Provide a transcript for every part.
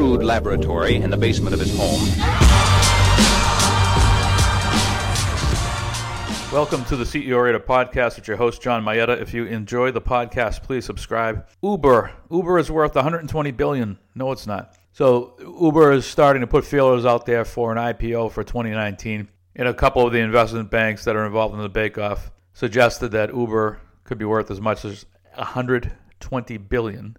crude laboratory in the basement of his home. Welcome to the CEO Radar podcast with your host John Mayetta. If you enjoy the podcast, please subscribe. Uber, Uber is worth 120 billion. No, it's not. So Uber is starting to put feelers out there for an IPO for 2019. And a couple of the investment banks that are involved in the bake-off suggested that Uber could be worth as much as 120 billion,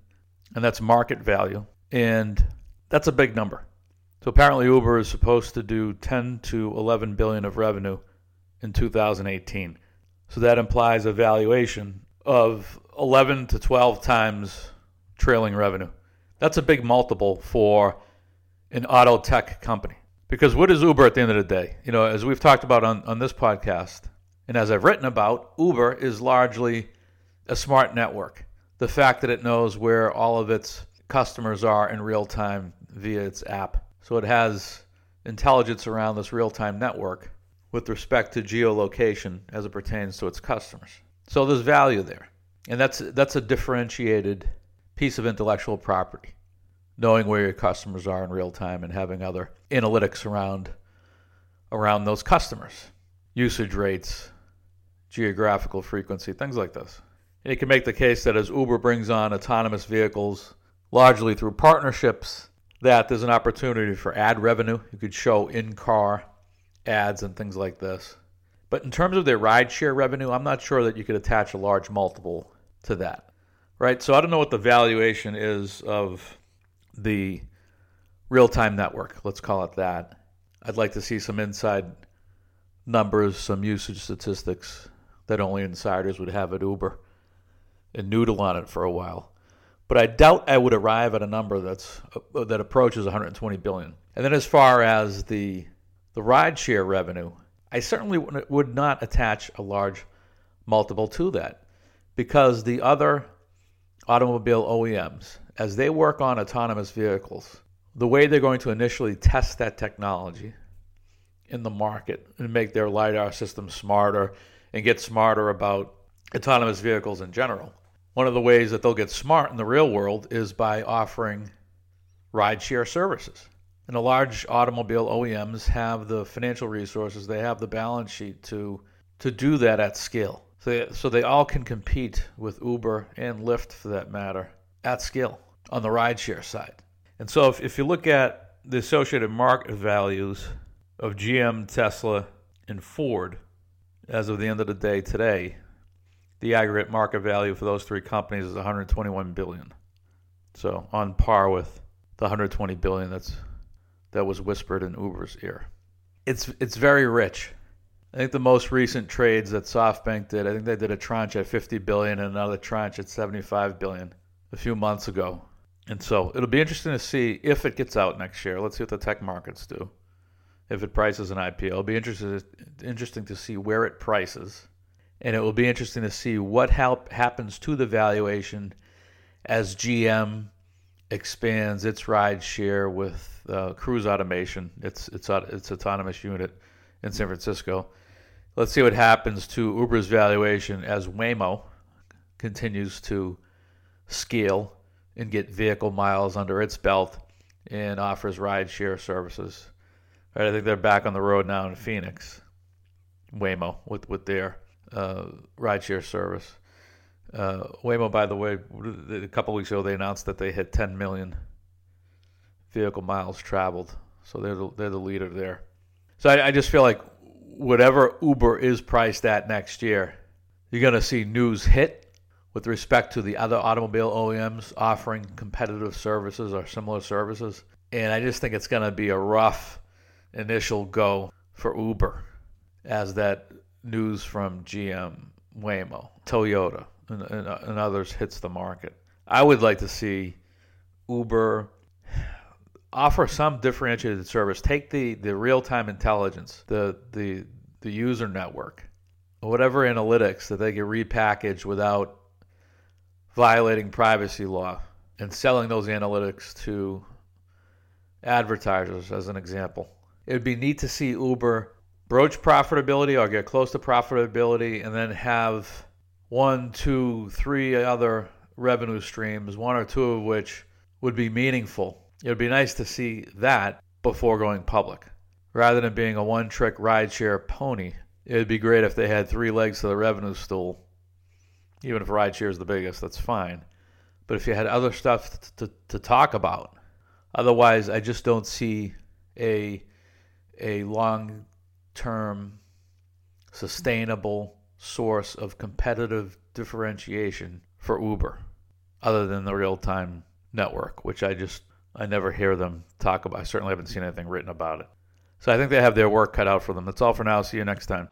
and that's market value. And that's a big number. So apparently Uber is supposed to do 10 to 11 billion of revenue in 2018. So that implies a valuation of 11 to 12 times trailing revenue. That's a big multiple for an auto tech company. Because what is Uber at the end of the day? You know, as we've talked about on, on this podcast, and as I've written about, Uber is largely a smart network. The fact that it knows where all of its customers are in real time via its app. So it has intelligence around this real time network with respect to geolocation as it pertains to its customers. So there's value there. And that's that's a differentiated piece of intellectual property. Knowing where your customers are in real time and having other analytics around around those customers. Usage rates, geographical frequency, things like this. And you can make the case that as Uber brings on autonomous vehicles largely through partnerships, that there's an opportunity for ad revenue. You could show in car ads and things like this. But in terms of their rideshare revenue, I'm not sure that you could attach a large multiple to that. Right? So I don't know what the valuation is of the real time network, let's call it that. I'd like to see some inside numbers, some usage statistics that only insiders would have at Uber and noodle on it for a while. But I doubt I would arrive at a number that's uh, that approaches 120 billion. And then as far as the the rideshare revenue, I certainly would not attach a large multiple to that because the other automobile OEMs, as they work on autonomous vehicles, the way they're going to initially test that technology in the market and make their LiDAR system smarter and get smarter about autonomous vehicles in general. One of the ways that they'll get smart in the real world is by offering rideshare services. And the large automobile OEMs have the financial resources, they have the balance sheet to to do that at scale. So they, so they all can compete with Uber and Lyft for that matter at scale on the rideshare side. And so if, if you look at the associated market values of GM, Tesla, and Ford as of the end of the day today, the aggregate market value for those three companies is 121 billion. So on par with the 120 billion that's that was whispered in Uber's ear. It's it's very rich. I think the most recent trades that SoftBank did, I think they did a tranche at 50 billion and another tranche at 75 billion a few months ago. And so it'll be interesting to see if it gets out next year. Let's see what the tech markets do. If it prices an IPO, it'll be interesting interesting to see where it prices, and it will be interesting to see what happens to the valuation as GM expands its ride share with uh, cruise automation. It's it's its autonomous unit in San Francisco. Let's see what happens to Uber's valuation as Waymo continues to scale and get vehicle miles under its belt and offers ride share services. I think they're back on the road now in Phoenix, Waymo with with their uh, rideshare service. Uh, Waymo, by the way, a couple weeks ago they announced that they hit 10 million vehicle miles traveled. So they're the, they're the leader there. So I, I just feel like whatever Uber is priced at next year, you're going to see news hit with respect to the other automobile OEMs offering competitive services or similar services. And I just think it's going to be a rough initial go for Uber as that news from GM, Waymo, Toyota, and, and, and others hits the market. I would like to see Uber offer some differentiated service. Take the, the real time intelligence, the, the the user network, whatever analytics that they can repackage without violating privacy law, and selling those analytics to advertisers, as an example. It would be neat to see Uber broach profitability or get close to profitability, and then have one, two, three other revenue streams, one or two of which would be meaningful It would be nice to see that before going public. Rather than being a one trick rideshare pony, it would be great if they had three legs to the revenue stool. Even if rideshare is the biggest, that's fine. But if you had other stuff to, to, to talk about, otherwise, I just don't see a, a long term sustainable source of competitive differentiation for Uber other than the real time network, which I just I never hear them talk about. I certainly haven't seen anything written about it. So I think they have their work cut out for them. That's all for now. See you next time.